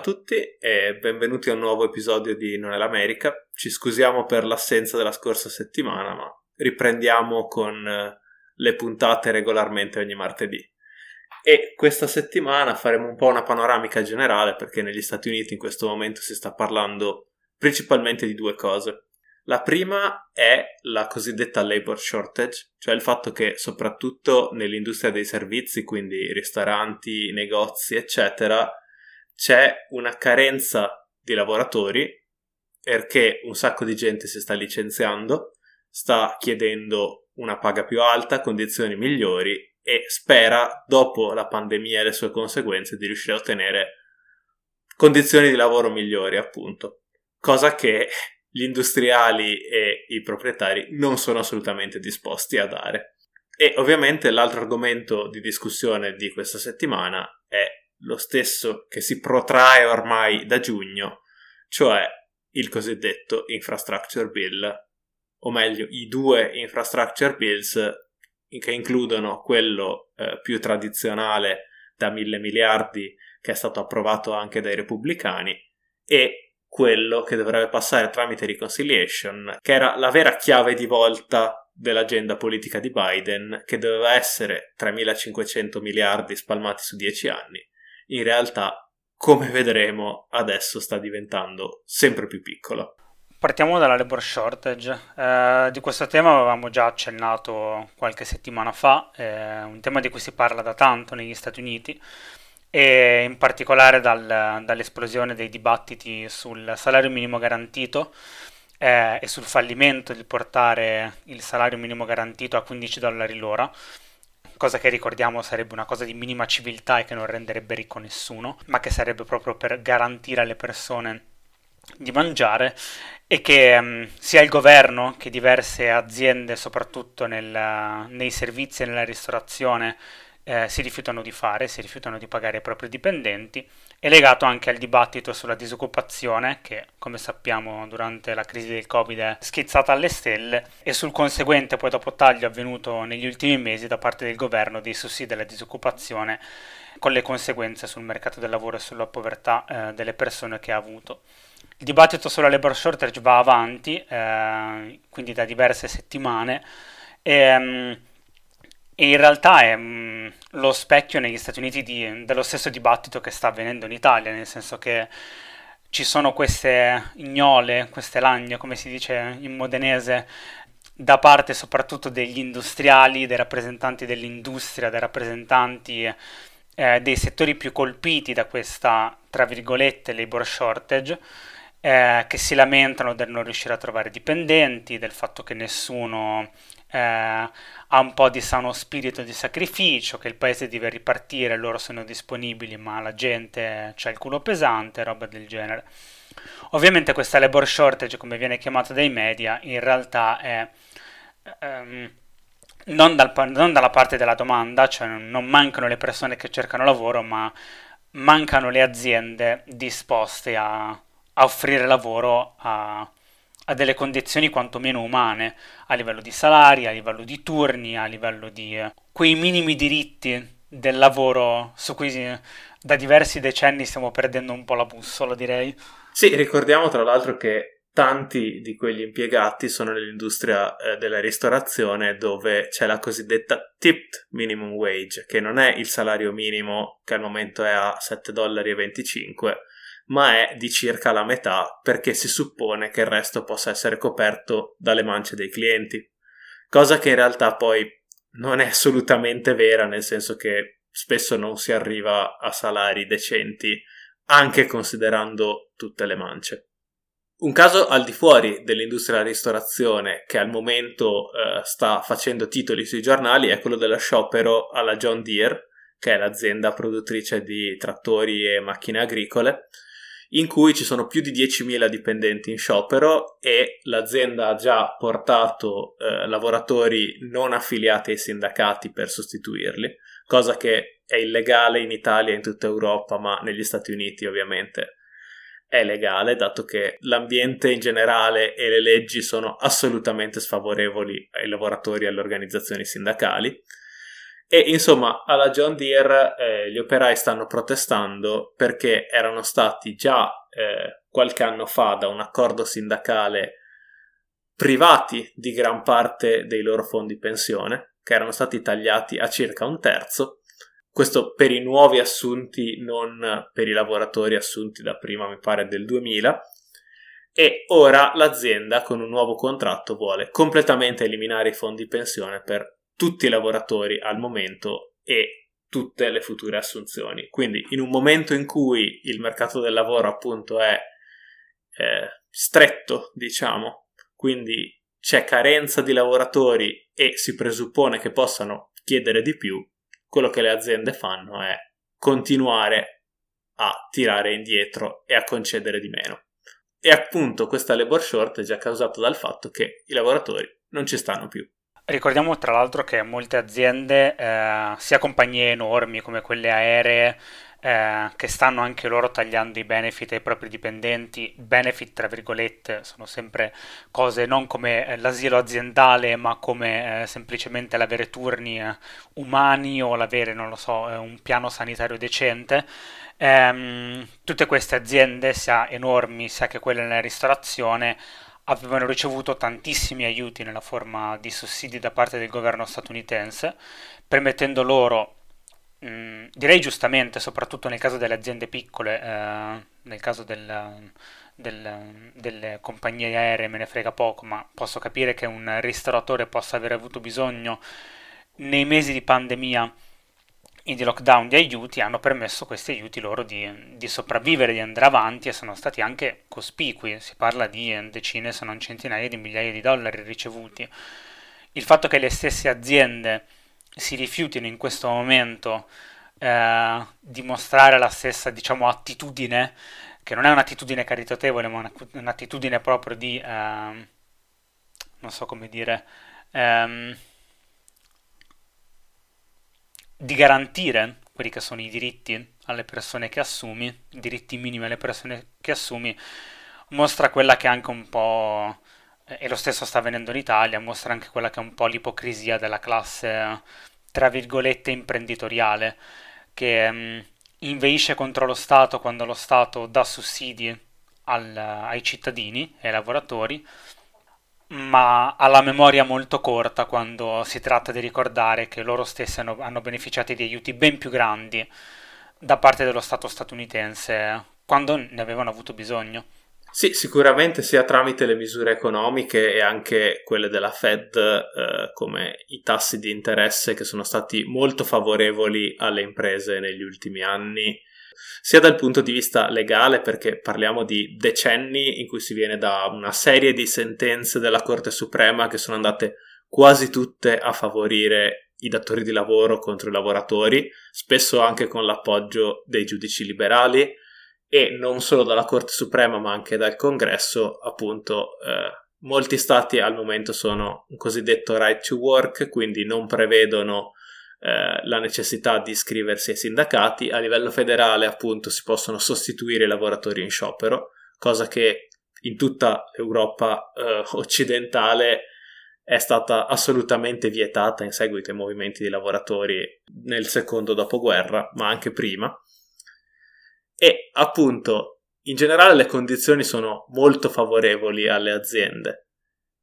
A tutti e benvenuti a un nuovo episodio di Non è l'America. Ci scusiamo per l'assenza della scorsa settimana, ma riprendiamo con eh, le puntate regolarmente ogni martedì. E questa settimana faremo un po' una panoramica generale perché negli Stati Uniti in questo momento si sta parlando principalmente di due cose. La prima è la cosiddetta labor shortage, cioè il fatto che soprattutto nell'industria dei servizi, quindi ristoranti, negozi, eccetera, c'è una carenza di lavoratori perché un sacco di gente si sta licenziando, sta chiedendo una paga più alta, condizioni migliori e spera, dopo la pandemia e le sue conseguenze, di riuscire a ottenere condizioni di lavoro migliori, appunto. Cosa che gli industriali e i proprietari non sono assolutamente disposti a dare. E ovviamente l'altro argomento di discussione di questa settimana è lo stesso che si protrae ormai da giugno, cioè il cosiddetto Infrastructure Bill, o meglio i due Infrastructure Bills che includono quello eh, più tradizionale da mille miliardi che è stato approvato anche dai repubblicani e quello che dovrebbe passare tramite reconciliation, che era la vera chiave di volta dell'agenda politica di Biden, che doveva essere 3.500 miliardi spalmati su 10 anni, in realtà, come vedremo, adesso sta diventando sempre più piccolo. Partiamo dalla labor shortage. Eh, di questo tema avevamo già accennato qualche settimana fa, è un tema di cui si parla da tanto negli Stati Uniti e in particolare dal, dall'esplosione dei dibattiti sul salario minimo garantito eh, e sul fallimento di portare il salario minimo garantito a 15 dollari l'ora cosa che ricordiamo sarebbe una cosa di minima civiltà e che non renderebbe ricco nessuno, ma che sarebbe proprio per garantire alle persone di mangiare e che um, sia il governo che diverse aziende, soprattutto nel, nei servizi e nella ristorazione, eh, si rifiutano di fare, si rifiutano di pagare i propri dipendenti, è legato anche al dibattito sulla disoccupazione che, come sappiamo, durante la crisi del Covid è schizzata alle stelle e sul conseguente poi dopo taglio avvenuto negli ultimi mesi da parte del governo dei sussidi alla disoccupazione con le conseguenze sul mercato del lavoro e sulla povertà eh, delle persone che ha avuto. Il dibattito sulla labor shortage va avanti, eh, quindi da diverse settimane, e, um, e in realtà è um, lo specchio negli Stati Uniti di, dello stesso dibattito che sta avvenendo in Italia, nel senso che ci sono queste ignole, queste lagne, come si dice in modenese, da parte soprattutto degli industriali, dei rappresentanti dell'industria, dei rappresentanti eh, dei settori più colpiti da questa, tra virgolette, labor shortage, eh, che si lamentano del non riuscire a trovare dipendenti, del fatto che nessuno eh, ha un po' di sano spirito di sacrificio, che il paese deve ripartire, loro sono disponibili, ma la gente c'ha il culo pesante, roba del genere. Ovviamente questa labor shortage, come viene chiamata dai media, in realtà è ehm, non, dal, non dalla parte della domanda, cioè non mancano le persone che cercano lavoro, ma mancano le aziende disposte a, a offrire lavoro a, a delle condizioni quantomeno umane, a livello di salari, a livello di turni, a livello di eh, quei minimi diritti del lavoro su cui da diversi decenni stiamo perdendo un po' la bussola, direi. Sì, ricordiamo tra l'altro che tanti di quegli impiegati sono nell'industria eh, della ristorazione dove c'è la cosiddetta tipped minimum wage, che non è il salario minimo che al momento è a 7,25 dollari ma è di circa la metà perché si suppone che il resto possa essere coperto dalle mance dei clienti, cosa che in realtà poi non è assolutamente vera, nel senso che spesso non si arriva a salari decenti, anche considerando tutte le mance. Un caso al di fuori dell'industria della ristorazione che al momento eh, sta facendo titoli sui giornali è quello dello sciopero alla John Deere, che è l'azienda produttrice di trattori e macchine agricole, in cui ci sono più di 10.000 dipendenti in sciopero e l'azienda ha già portato eh, lavoratori non affiliati ai sindacati per sostituirli, cosa che è illegale in Italia e in tutta Europa, ma negli Stati Uniti ovviamente è legale, dato che l'ambiente in generale e le leggi sono assolutamente sfavorevoli ai lavoratori e alle organizzazioni sindacali. E insomma, alla John Deere eh, gli operai stanno protestando perché erano stati già eh, qualche anno fa da un accordo sindacale privati di gran parte dei loro fondi pensione, che erano stati tagliati a circa un terzo. Questo per i nuovi assunti, non per i lavoratori assunti da prima, mi pare, del 2000. E ora l'azienda, con un nuovo contratto, vuole completamente eliminare i fondi pensione per tutti i lavoratori al momento e tutte le future assunzioni. Quindi in un momento in cui il mercato del lavoro appunto è eh, stretto, diciamo, quindi c'è carenza di lavoratori e si presuppone che possano chiedere di più, quello che le aziende fanno è continuare a tirare indietro e a concedere di meno. E appunto questa labor shortage è causata dal fatto che i lavoratori non ci stanno più. Ricordiamo tra l'altro che molte aziende, eh, sia compagnie enormi come quelle aeree, eh, che stanno anche loro tagliando i benefit ai propri dipendenti, benefit tra virgolette, sono sempre cose non come eh, l'asilo aziendale, ma come eh, semplicemente l'avere turni eh, umani o l'avere, non lo so, eh, un piano sanitario decente. Ehm, tutte queste aziende, sia enormi sia che quelle nella ristorazione, avevano ricevuto tantissimi aiuti nella forma di sussidi da parte del governo statunitense, permettendo loro, mh, direi giustamente, soprattutto nel caso delle aziende piccole, eh, nel caso del, del, delle compagnie aeree me ne frega poco, ma posso capire che un ristoratore possa aver avuto bisogno nei mesi di pandemia di lockdown di aiuti hanno permesso questi aiuti loro di, di, sopravvivere, di andare avanti e sono stati anche cospicui, si parla di decine se non centinaia di migliaia di dollari ricevuti. Il fatto che le stesse aziende si rifiutino in questo momento eh, di mostrare la stessa diciamo, attitudine, che non è un'attitudine caritatevole, ma un'attitudine proprio di, eh, non so come dire, ehm, di garantire quelli che sono i diritti alle persone che assumi, i diritti minimi alle persone che assumi, mostra quella che è anche un po', e lo stesso sta avvenendo in Italia, mostra anche quella che è un po' l'ipocrisia della classe, tra virgolette, imprenditoriale, che mh, mm, inveisce contro lo Stato quando lo Stato dà sussidi al, ai cittadini e ai lavoratori, ma ha la memoria molto corta quando si tratta di ricordare che loro stessi hanno, hanno beneficiato di aiuti ben più grandi da parte dello Stato statunitense quando ne avevano avuto bisogno. Sì, sicuramente sia tramite le misure economiche e anche quelle della Fed, eh, come i tassi di interesse che sono stati molto favorevoli alle imprese negli ultimi anni sia dal punto di vista legale, perché parliamo di decenni in cui si viene da una serie di sentenze della Corte Suprema che sono andate quasi tutte a favorire i datori di lavoro contro i lavoratori, spesso anche con l'appoggio dei giudici liberali e non solo dalla Corte Suprema ma anche dal Congresso, appunto eh, molti stati al momento sono un cosiddetto right to work, quindi non prevedono eh, la necessità di iscriversi ai sindacati. A livello federale, appunto, si possono sostituire i lavoratori in sciopero, cosa che in tutta Europa eh, occidentale è stata assolutamente vietata in seguito ai movimenti di lavoratori nel secondo dopoguerra, ma anche prima. E appunto, in generale le condizioni sono molto favorevoli alle aziende.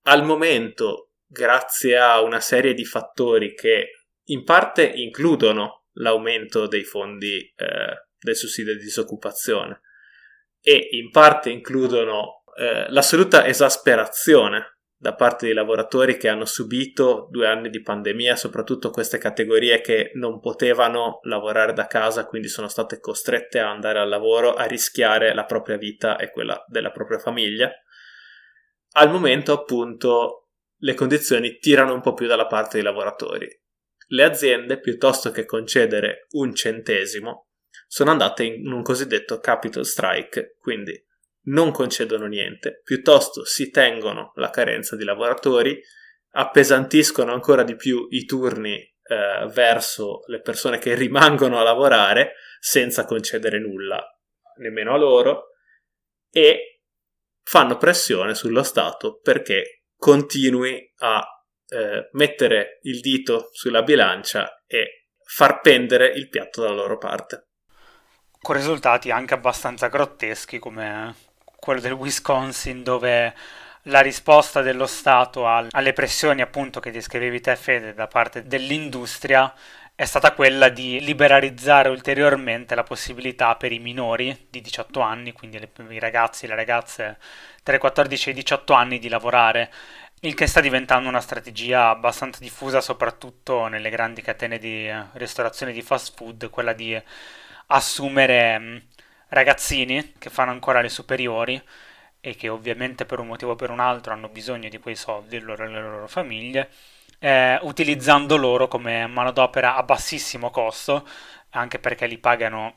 Al momento, grazie a una serie di fattori che in parte includono l'aumento dei fondi eh, del sussidio di disoccupazione e in parte includono eh, l'assoluta esasperazione da parte dei lavoratori che hanno subito due anni di pandemia, soprattutto queste categorie che non potevano lavorare da casa, quindi sono state costrette a andare al lavoro, a rischiare la propria vita e quella della propria famiglia. Al momento, appunto, le condizioni tirano un po' più dalla parte dei lavoratori le aziende, piuttosto che concedere un centesimo, sono andate in un cosiddetto capital strike, quindi non concedono niente, piuttosto si tengono la carenza di lavoratori, appesantiscono ancora di più i turni eh, verso le persone che rimangono a lavorare senza concedere nulla nemmeno a loro e fanno pressione sullo Stato perché continui a eh, mettere il dito sulla bilancia e far pendere il piatto dalla loro parte. Con risultati anche abbastanza grotteschi come quello del Wisconsin dove la risposta dello Stato alle pressioni appunto che descrivevi te Fede da parte dell'industria è stata quella di liberalizzare ulteriormente la possibilità per i minori di 18 anni, quindi le, i ragazzi e le ragazze tra i 14 e i 18 anni di lavorare, il che sta diventando una strategia abbastanza diffusa soprattutto nelle grandi catene di ristorazione di fast food, quella di assumere ragazzini che fanno ancora le superiori e che ovviamente per un motivo o per un altro hanno bisogno di quei soldi e le loro famiglie, eh, utilizzando loro come manodopera a bassissimo costo, anche perché li pagano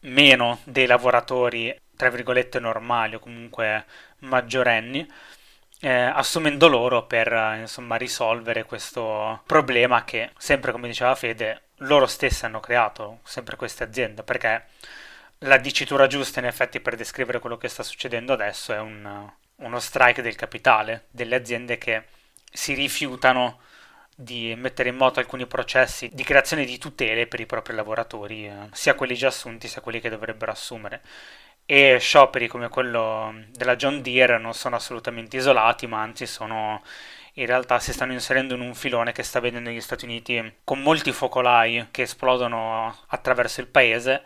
meno dei lavoratori, tra virgolette, normali o comunque maggiorenni. Eh, assumendo loro per insomma risolvere questo problema che sempre come diceva Fede loro stessi hanno creato sempre queste aziende perché la dicitura giusta in effetti per descrivere quello che sta succedendo adesso è un, uno strike del capitale, delle aziende che si rifiutano di mettere in moto alcuni processi di creazione di tutele per i propri lavoratori, eh, sia quelli già assunti sia quelli che dovrebbero assumere. E scioperi come quello della John Deere non sono assolutamente isolati, ma anzi sono in realtà si stanno inserendo in un filone che sta vedendo negli Stati Uniti con molti focolai che esplodono attraverso il paese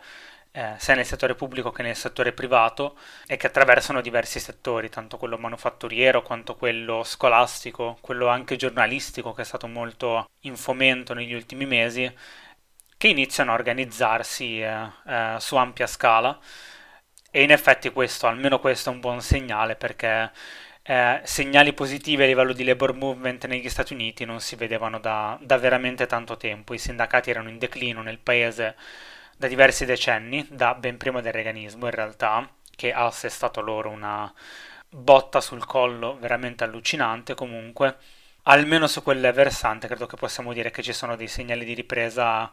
eh, sia nel settore pubblico che nel settore privato e che attraversano diversi settori, tanto quello manufatturiero quanto quello scolastico, quello anche giornalistico che è stato molto in fomento negli ultimi mesi, che iniziano a organizzarsi eh, eh, su ampia scala e in effetti questo, almeno questo è un buon segnale perché eh, segnali positivi a livello di labor movement negli Stati Uniti non si vedevano da, da veramente tanto tempo, i sindacati erano in declino nel paese da diversi decenni, da ben prima del reganismo in realtà, che ha assestato loro una botta sul collo veramente allucinante comunque. Almeno su quel versante credo che possiamo dire che ci sono dei segnali di ripresa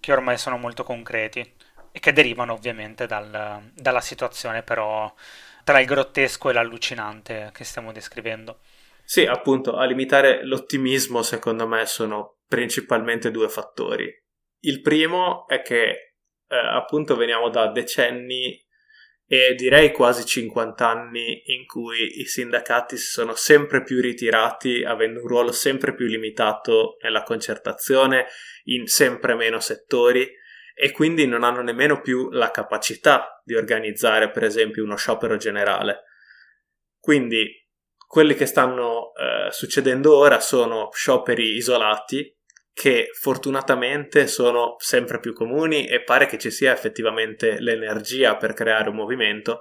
che ormai sono molto concreti e che derivano ovviamente dal, dalla situazione però tra il grottesco e l'allucinante che stiamo descrivendo. Sì, appunto, a limitare l'ottimismo secondo me sono principalmente due fattori. Il primo è che eh, appunto veniamo da decenni e direi quasi 50 anni in cui i sindacati si sono sempre più ritirati, avendo un ruolo sempre più limitato nella concertazione in sempre meno settori e quindi non hanno nemmeno più la capacità di organizzare, per esempio, uno sciopero generale. Quindi quelli che stanno eh, succedendo ora sono scioperi isolati che fortunatamente sono sempre più comuni e pare che ci sia effettivamente l'energia per creare un movimento,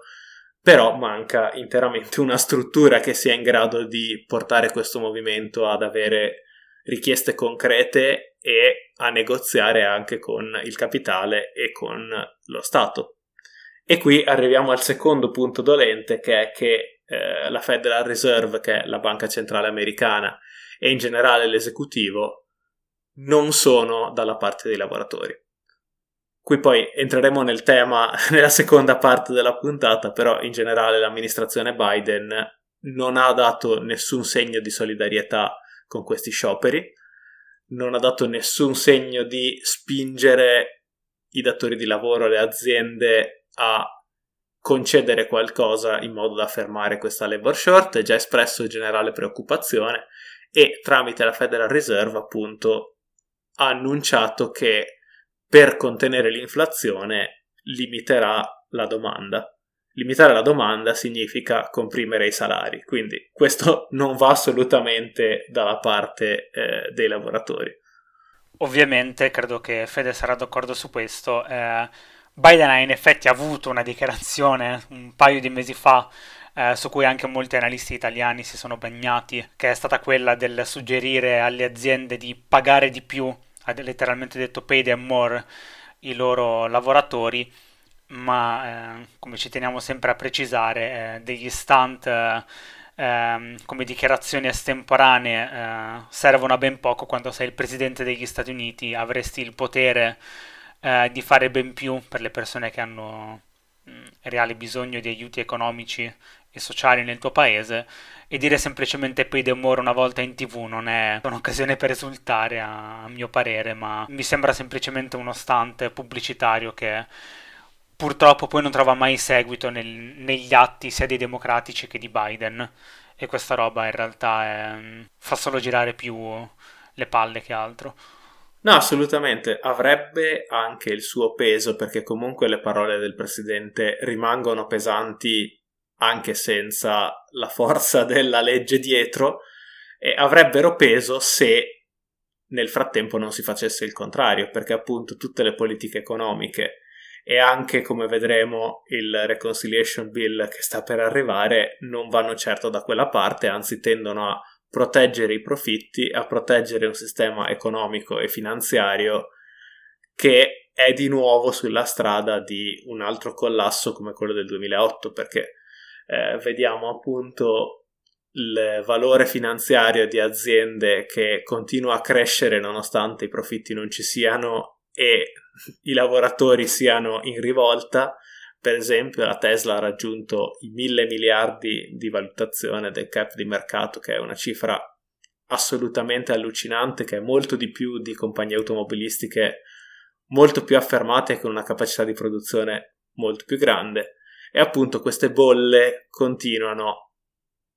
però manca interamente una struttura che sia in grado di portare questo movimento ad avere richieste concrete e a negoziare anche con il capitale e con lo Stato. E qui arriviamo al secondo punto dolente che è che eh, la Federal Reserve, che è la banca centrale americana, e in generale l'esecutivo non sono dalla parte dei lavoratori. Qui poi entreremo nel tema nella seconda parte della puntata, però in generale l'amministrazione Biden non ha dato nessun segno di solidarietà con questi scioperi, non ha dato nessun segno di spingere i datori di lavoro, le aziende a concedere qualcosa in modo da fermare questa labor shortage, ha espresso generale preoccupazione e tramite la Federal Reserve appunto ha annunciato che per contenere l'inflazione limiterà la domanda. Limitare la domanda significa comprimere i salari, quindi questo non va assolutamente dalla parte eh, dei lavoratori. Ovviamente, credo che Fede sarà d'accordo su questo. Eh, Biden ha in effetti avuto una dichiarazione un paio di mesi fa eh, su cui anche molti analisti italiani si sono bagnati, che è stata quella del suggerire alle aziende di pagare di più, ha letteralmente detto pay them more, i loro lavoratori, ma eh, come ci teniamo sempre a precisare, eh, degli stunt eh, come dichiarazioni estemporanee eh, servono a ben poco quando sei il presidente degli Stati Uniti, avresti il potere eh, di fare ben più per le persone che hanno reale bisogno di aiuti economici e sociali nel tuo paese e dire semplicemente pay the more una volta in tv non è un'occasione per esultare a, a mio parere, ma mi sembra semplicemente uno stante pubblicitario che purtroppo poi non trova mai seguito nel, negli atti sia dei democratici che di Biden e questa roba in realtà è, fa solo girare più le palle che altro. No, assolutamente, avrebbe anche il suo peso perché comunque le parole del presidente rimangono pesanti anche senza la forza della legge dietro e avrebbero peso se nel frattempo non si facesse il contrario, perché appunto tutte le politiche economiche e anche come vedremo il reconciliation bill che sta per arrivare non vanno certo da quella parte, anzi tendono a proteggere i profitti, a proteggere un sistema economico e finanziario che è di nuovo sulla strada di un altro collasso come quello del 2008 perché eh, vediamo appunto il valore finanziario di aziende che continua a crescere nonostante i profitti non ci siano e i lavoratori siano in rivolta. Per esempio, la Tesla ha raggiunto i mille miliardi di valutazione del cap di mercato, che è una cifra assolutamente allucinante, che è molto di più di compagnie automobilistiche molto più affermate con una capacità di produzione molto più grande. E appunto queste bolle continuano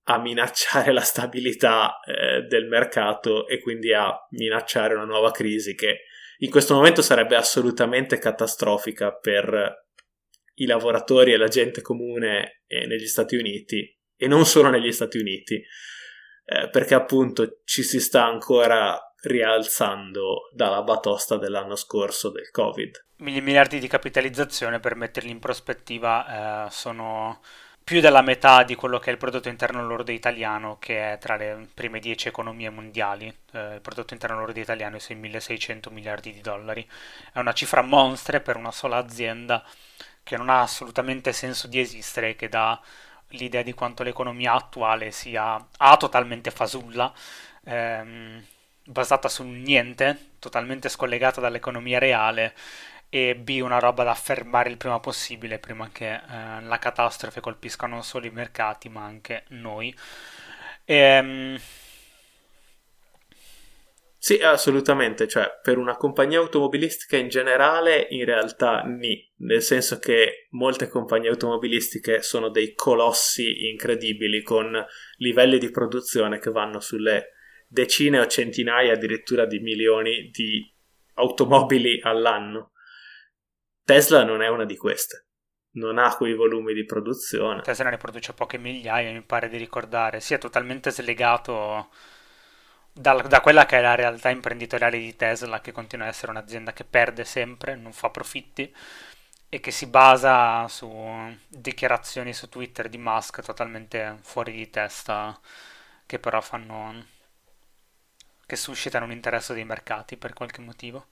a minacciare la stabilità eh, del mercato e quindi a minacciare una nuova crisi che in questo momento sarebbe assolutamente catastrofica per i lavoratori e la gente comune eh, negli Stati Uniti e non solo negli Stati Uniti, eh, perché appunto ci si sta ancora rialzando dalla batosta dell'anno scorso del Covid. Miliardi di capitalizzazione, per metterli in prospettiva, eh, sono più della metà di quello che è il prodotto interno lordo italiano, che è tra le prime 10 economie mondiali. Eh, il prodotto interno lordo italiano è 6.600 miliardi di dollari. È una cifra monstre per una sola azienda che non ha assolutamente senso di esistere che dà l'idea di quanto l'economia attuale sia A totalmente fasulla, ehm, basata sul niente, totalmente scollegata dall'economia reale e B una roba da fermare il prima possibile prima che eh, la catastrofe colpisca non solo i mercati ma anche noi. Ehm, sì, assolutamente, cioè per una compagnia automobilistica in generale in realtà ni, nel senso che molte compagnie automobilistiche sono dei colossi incredibili con livelli di produzione che vanno sulle decine o centinaia addirittura di milioni di automobili all'anno. Tesla non è una di queste. Non ha quei volumi di produzione. Tesla ne produce poche migliaia, mi pare di ricordare. Si è totalmente slegato da, da, quella che è la realtà imprenditoriale di Tesla, che continua ad essere un'azienda che perde sempre, non fa profitti e che si basa su dichiarazioni su Twitter di Musk totalmente fuori di testa, che però fanno che suscitano un interesse dei mercati per qualche motivo.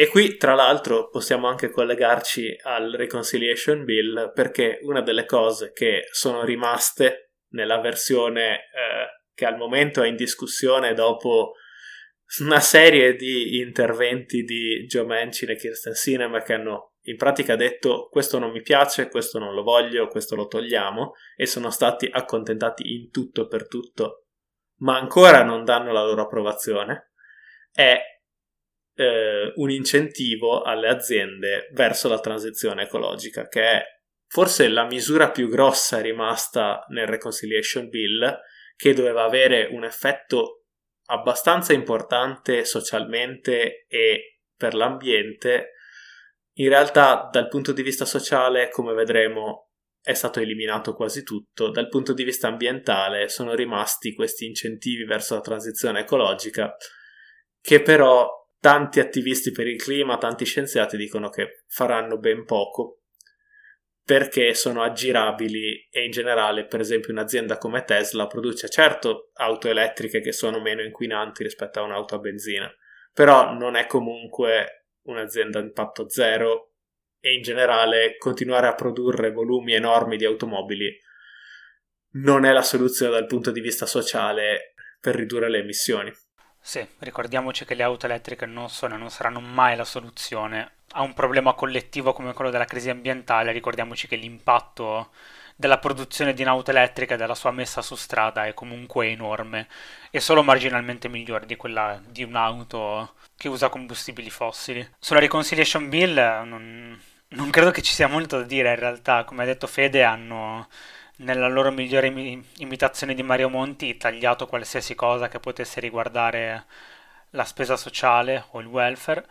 E qui, tra l'altro, possiamo anche collegarci al Reconciliation Bill perché una delle cose che sono rimaste nella versione eh, che al momento è in discussione dopo una serie di interventi di Joe Manchin e Kirsten Sinema che hanno in pratica detto questo non mi piace, questo non lo voglio, questo lo togliamo e sono stati accontentati in tutto per tutto, ma ancora non danno la loro approvazione, è eh, un incentivo alle aziende verso la transizione ecologica, che è forse la misura più grossa rimasta nel Reconciliation Bill, che doveva avere un effetto abbastanza importante socialmente e per l'ambiente. In realtà, dal punto di vista sociale, come vedremo, è stato eliminato quasi tutto. Dal punto di vista ambientale sono rimasti questi incentivi verso la transizione ecologica che però tanti attivisti per il clima, tanti scienziati dicono che faranno ben poco perché sono aggirabili e in generale, per esempio, un'azienda come Tesla produce certo auto elettriche che sono meno inquinanti rispetto a un'auto a benzina, però non è comunque un'azienda a impatto zero e in generale continuare a produrre volumi enormi di automobili non è la soluzione dal punto di vista sociale per ridurre le emissioni. Sì, ricordiamoci che le auto elettriche non sono e non saranno mai la soluzione a un problema collettivo come quello della crisi ambientale. Ricordiamoci che l'impatto della produzione di un'auto elettrica e della sua messa su strada è comunque enorme e solo marginalmente migliore di quella di un'auto che usa combustibili fossili. Sulla reconciliation bill non, non credo che ci sia molto da dire in realtà, come ha detto Fede hanno nella loro migliore imitazione di Mario Monti tagliato qualsiasi cosa che potesse riguardare la spesa sociale o il welfare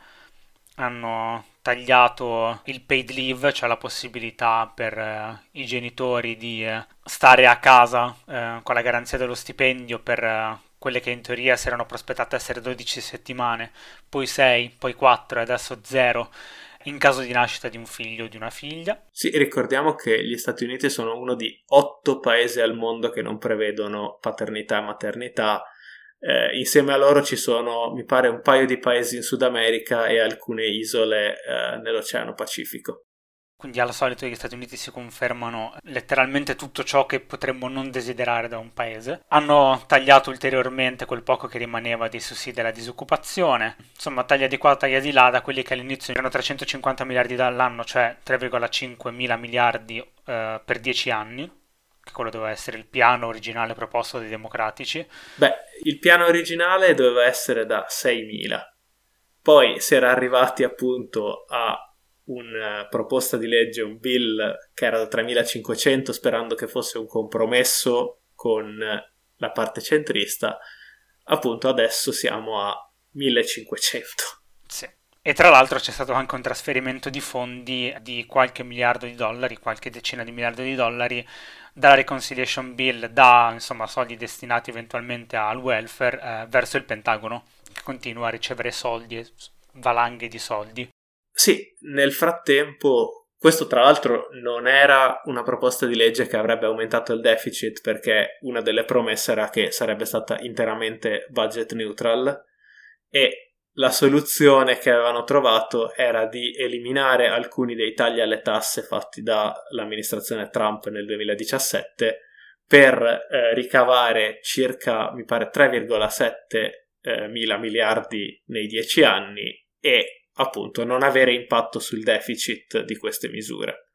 hanno tagliato il paid leave, cioè la possibilità per eh, i genitori di eh, stare a casa eh, con la garanzia dello stipendio per eh, quelle che in teoria si erano prospettate essere 12 settimane, poi 6, poi 4 e adesso 0 in caso di nascita di un figlio o di una figlia. Sì, ricordiamo che gli Stati Uniti sono uno di otto paesi al mondo che non prevedono paternità e maternità eh, insieme a loro ci sono, mi pare, un paio di paesi in Sud America e alcune isole eh, nell'Oceano Pacifico. Quindi al solito gli Stati Uniti si confermano letteralmente tutto ciò che potremmo non desiderare da un paese. Hanno tagliato ulteriormente quel poco che rimaneva dei sussidi della disoccupazione. Insomma, taglia di qua, taglia di là, da quelli che all'inizio erano 350 miliardi dall'anno, cioè 3,5 mila miliardi eh, per 10 anni che quello doveva essere il piano originale proposto dai democratici. Beh, il piano originale doveva essere da 6.000. Poi si era arrivati appunto a una proposta di legge, un bill che era da 3.500 sperando che fosse un compromesso con la parte centrista. Appunto adesso siamo a 1.500. Sì. E tra l'altro c'è stato anche un trasferimento di fondi di qualche miliardo di dollari, qualche decina di miliardi di dollari dalla reconciliation bill da insomma, soldi destinati eventualmente al welfare eh, verso il Pentagono che continua a ricevere soldi, valanghe di soldi. Sì, nel frattempo questo tra l'altro non era una proposta di legge che avrebbe aumentato il deficit perché una delle promesse era che sarebbe stata interamente budget neutral e la soluzione che avevano trovato era di eliminare alcuni dei tagli alle tasse fatti dall'amministrazione Trump nel 2017 per eh, ricavare circa, mi pare, 3,7 eh, mila miliardi nei dieci anni e appunto non avere impatto sul deficit di queste misure.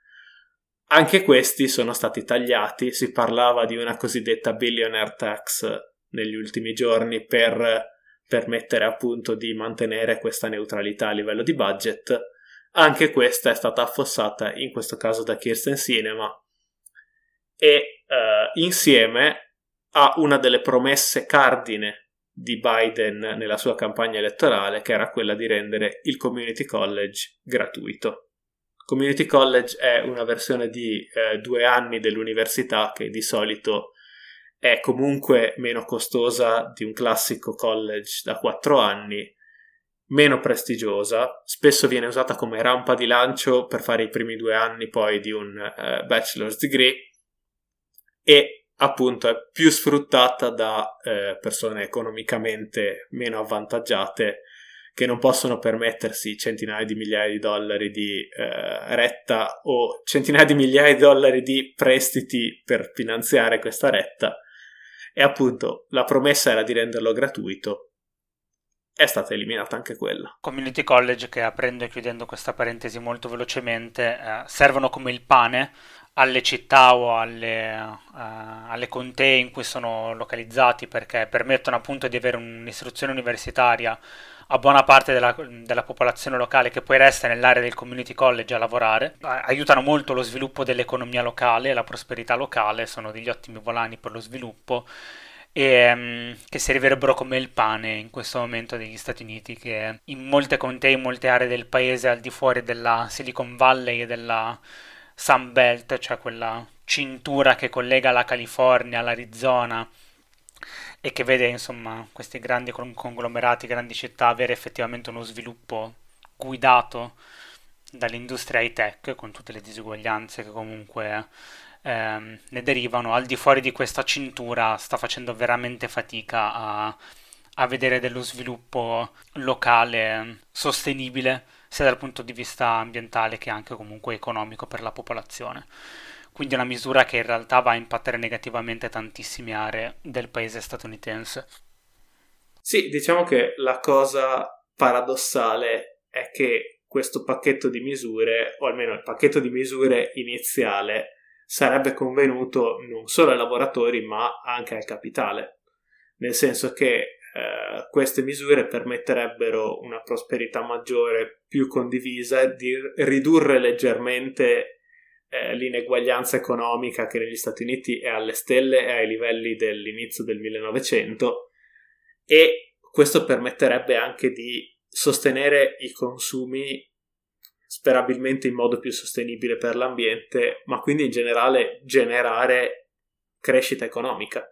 Anche questi sono stati tagliati, si parlava di una cosiddetta billionaire tax negli ultimi giorni per permettere appunto di mantenere questa neutralità a livello di budget. Anche questa è stata affossata in questo caso da Kirsten Cinema e eh, insieme a una delle promesse cardine di Biden nella sua campagna elettorale che era quella di rendere il community college gratuito. Community college è una versione di eh, due anni dell'università che di solito è comunque meno costosa di un classico college da 4 anni, meno prestigiosa, spesso viene usata come rampa di lancio per fare i primi due anni poi di un uh, bachelor's degree e appunto è più sfruttata da uh, persone economicamente meno avvantaggiate che non possono permettersi centinaia di migliaia di dollari di uh, retta o centinaia di migliaia di dollari di prestiti per finanziare questa retta e appunto la promessa era di renderlo gratuito. È stata eliminata anche quella. Community college, che aprendo e chiudendo questa parentesi molto velocemente, eh, servono come il pane alle città o alle, uh, alle, contee in cui sono localizzati perché permettono appunto di avere un'istruzione universitaria a buona parte della, della, popolazione locale che poi resta nell'area del community college a lavorare, aiutano molto lo sviluppo dell'economia locale e la prosperità locale, sono degli ottimi volani per lo sviluppo e um, che servirebbero come il pane in questo momento degli Stati Uniti che in molte contee, in molte aree del paese al di fuori della Silicon Valley e della Sun Belt, cioè quella cintura che collega la California all'Arizona e che vede insomma questi grandi conglomerati, grandi città avere effettivamente uno sviluppo guidato dall'industria high tech con tutte le disuguaglianze che comunque ehm, ne derivano, al di fuori di questa cintura sta facendo veramente fatica a, a vedere dello sviluppo locale sostenibile sia dal punto di vista ambientale che anche comunque economico per la popolazione quindi è una misura che in realtà va a impattare negativamente tantissime aree del paese statunitense. Sì, diciamo che la cosa paradossale è che questo pacchetto di misure, o almeno il pacchetto di misure iniziale, sarebbe convenuto non solo ai lavoratori ma anche al capitale, nel senso che eh, queste misure permetterebbero una prosperità maggiore, più condivisa, di ridurre leggermente eh, l'ineguaglianza economica che negli Stati Uniti è alle stelle e ai livelli dell'inizio del 1900 e questo permetterebbe anche di sostenere i consumi sperabilmente in modo più sostenibile per l'ambiente, ma quindi in generale generare crescita economica.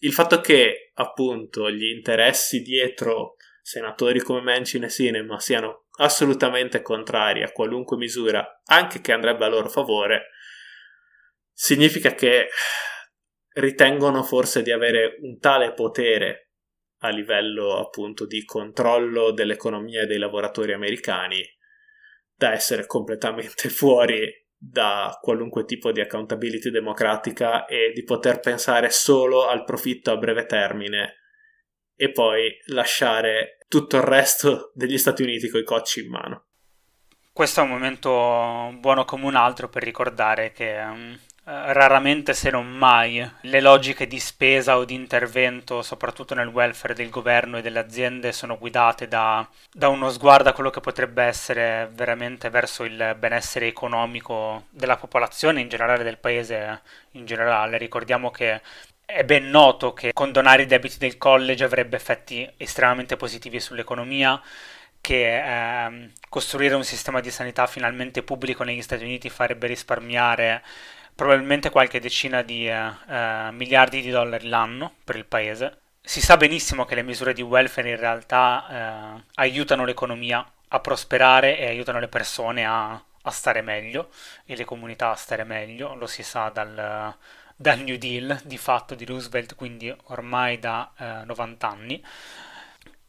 Il fatto che appunto gli interessi dietro senatori come Manchin e Sinema siano assolutamente contrari a qualunque misura, anche che andrebbe a loro favore, significa che ritengono forse di avere un tale potere a livello appunto di controllo dell'economia dei lavoratori americani da essere completamente fuori da qualunque tipo di accountability democratica e di poter pensare solo al profitto a breve termine e poi lasciare tutto il resto degli Stati Uniti coi cocci in mano. Questo è un momento buono come un altro per ricordare che um, raramente se non mai le logiche di spesa o di intervento, soprattutto nel welfare del governo e delle aziende, sono guidate da, da, uno sguardo a quello che potrebbe essere veramente verso il benessere economico della popolazione, in generale del paese in generale. Ricordiamo che è ben noto che condonare i debiti del college avrebbe effetti estremamente positivi sull'economia che eh, costruire un sistema di sanità finalmente pubblico negli Stati Uniti farebbe risparmiare probabilmente qualche decina di eh, miliardi di dollari l'anno per il paese. Si sa benissimo che le misure di welfare in realtà eh, aiutano l'economia a prosperare e aiutano le persone a, a, stare meglio e le comunità a stare meglio, lo si sa dal, dal New Deal di fatto di Roosevelt, quindi ormai da 90 eh, anni.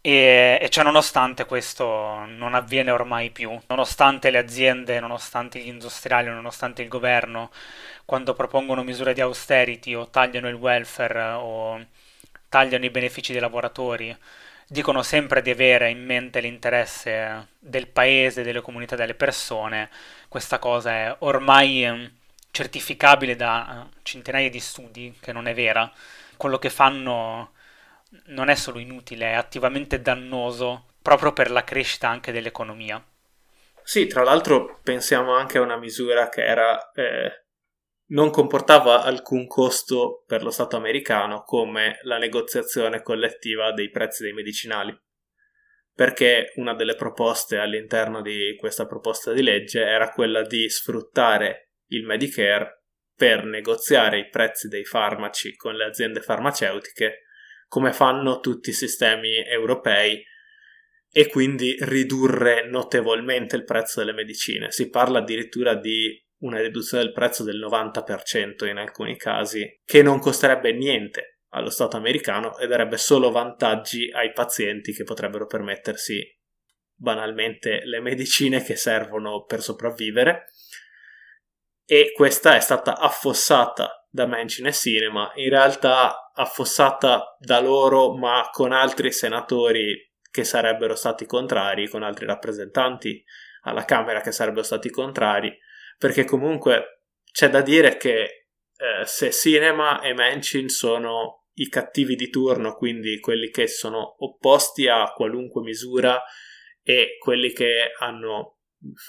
E, e cioè nonostante questo non avviene ormai più, nonostante le aziende, nonostante gli industriali, nonostante il governo, quando propongono misure di austerity o tagliano il welfare o tagliano i benefici dei lavoratori, dicono sempre di avere in mente l'interesse del paese, delle comunità, delle persone. Questa cosa è ormai ehm, certificabile da eh, centinaia di studi che non è vera. Quello che fanno non è solo inutile, è attivamente dannoso proprio per la crescita anche dell'economia. Sì, tra l'altro pensiamo anche a una misura che era eh, non comportava alcun costo per lo Stato americano come la negoziazione collettiva dei prezzi dei medicinali. Perché una delle proposte all'interno di questa proposta di legge era quella di sfruttare il Medicare per negoziare i prezzi dei farmaci con le aziende farmaceutiche come fanno tutti i sistemi europei e quindi ridurre notevolmente il prezzo delle medicine. Si parla addirittura di una riduzione del prezzo del 90% in alcuni casi, che non costerebbe niente allo Stato americano e darebbe solo vantaggi ai pazienti che potrebbero permettersi banalmente le medicine che servono per sopravvivere. E questa è stata affossata da Manchin e Cinema, in realtà affossata da loro, ma con altri senatori che sarebbero stati contrari, con altri rappresentanti alla Camera che sarebbero stati contrari, perché comunque c'è da dire che eh, se Cinema e Manchin sono i cattivi di turno, quindi quelli che sono opposti a qualunque misura e quelli che hanno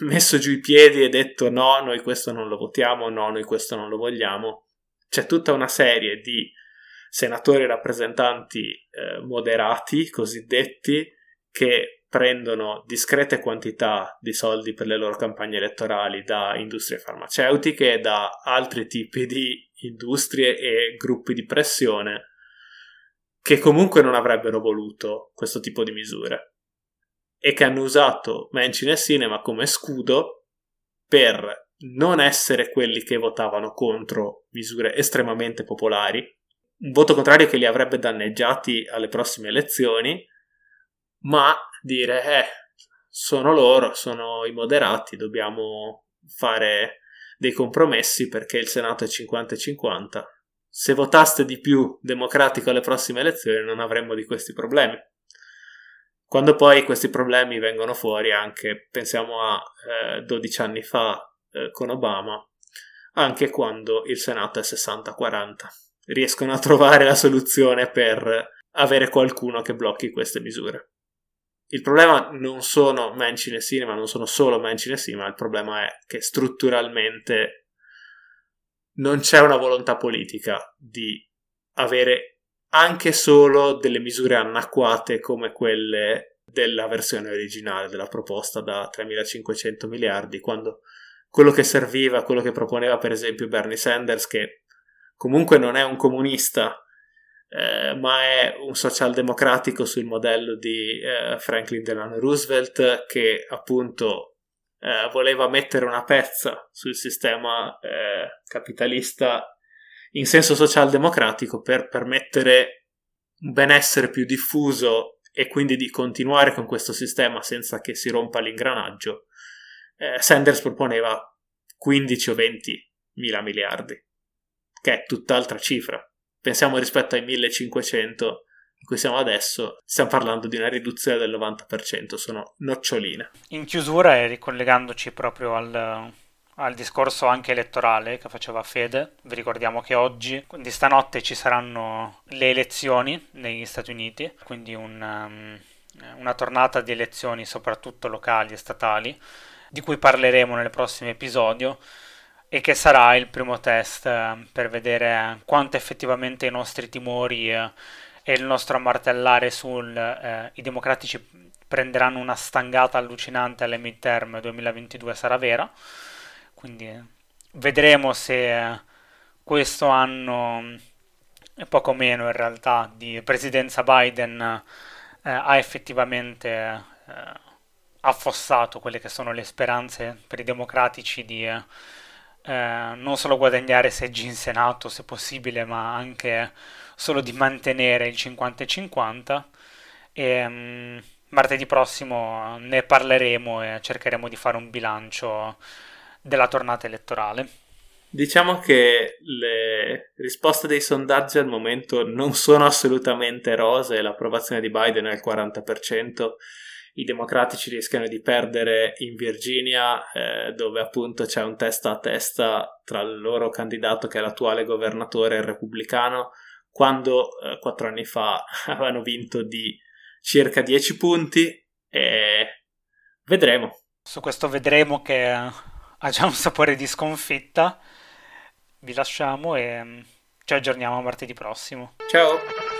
messo giù i piedi e detto no, noi questo non lo votiamo, no, noi questo non lo vogliamo, c'è tutta una serie di senatori rappresentanti eh, moderati, cosiddetti, che prendono discrete quantità di soldi per le loro campagne elettorali da industrie farmaceutiche da altri tipi di industrie e gruppi di pressione che comunque non avrebbero voluto questo tipo di misure e che hanno usato Manchin e Cinema come scudo per non essere quelli che votavano contro misure estremamente popolari, un voto contrario che li avrebbe danneggiati alle prossime elezioni, ma dire, eh, sono loro, sono i moderati, dobbiamo fare dei compromessi perché il Senato è 50-50. Se votaste di più democratico alle prossime elezioni non avremmo di questi problemi. Quando poi questi problemi vengono fuori anche, pensiamo a eh, 12 anni fa eh, con Obama, anche quando il Senato è 60-40. Riescono a trovare la soluzione per avere qualcuno che blocchi queste misure. Il problema non sono Manchin e Sinema, non sono solo Manchin e Sinema, il problema è che strutturalmente non c'è una volontà politica di avere anche solo delle misure anacquate come quelle della versione originale della proposta da 3.500 miliardi, quando quello che serviva, quello che proponeva per esempio Bernie Sanders, che comunque non è un comunista, eh, ma è un socialdemocratico sul modello di eh, Franklin Delano Roosevelt, che appunto eh, voleva mettere una pezza sul sistema eh, capitalista in senso socialdemocratico per permettere un benessere più diffuso e quindi di continuare con questo sistema senza che si rompa l'ingranaggio eh, Sanders proponeva 15 o 20 mila miliardi, che è tutt'altra cifra. Pensiamo rispetto ai 1500 in cui siamo adesso, stiamo parlando di una riduzione del 90%, sono noccioline. In chiusura e ricollegandoci proprio al, al discorso anche elettorale che faceva Fede, vi ricordiamo che oggi, di stanotte, ci saranno le elezioni negli Stati Uniti, quindi un, um, una tornata di elezioni soprattutto locali e statali di cui parleremo nel prossimo episodio e che sarà il primo test eh, per vedere quanto effettivamente i nostri timori eh, e il nostro ammartellare sul eh, i democratici prenderanno una stangata allucinante alle midterm 2022 sarà vera. Quindi vedremo se questo anno e poco meno in realtà di presidenza Biden eh, ha effettivamente eh, affossato quelle che sono le speranze per i democratici di eh, non solo guadagnare seggi in Senato se possibile, ma anche solo di mantenere il 50-50. E um, martedì prossimo ne parleremo e cercheremo di fare un bilancio della tornata elettorale. Diciamo che le risposte dei sondaggi al momento non sono assolutamente rose, l'approvazione di Biden è al 40%, i democratici rischiano di perdere in Virginia, eh, dove appunto c'è un testa a testa tra il loro candidato che è l'attuale governatore, il repubblicano, quando eh, quattro anni fa avevano vinto di circa 10 punti e vedremo. Su questo vedremo che ha già un sapore di sconfitta. Vi lasciamo e mm, ci aggiorniamo martedì prossimo. Ciao!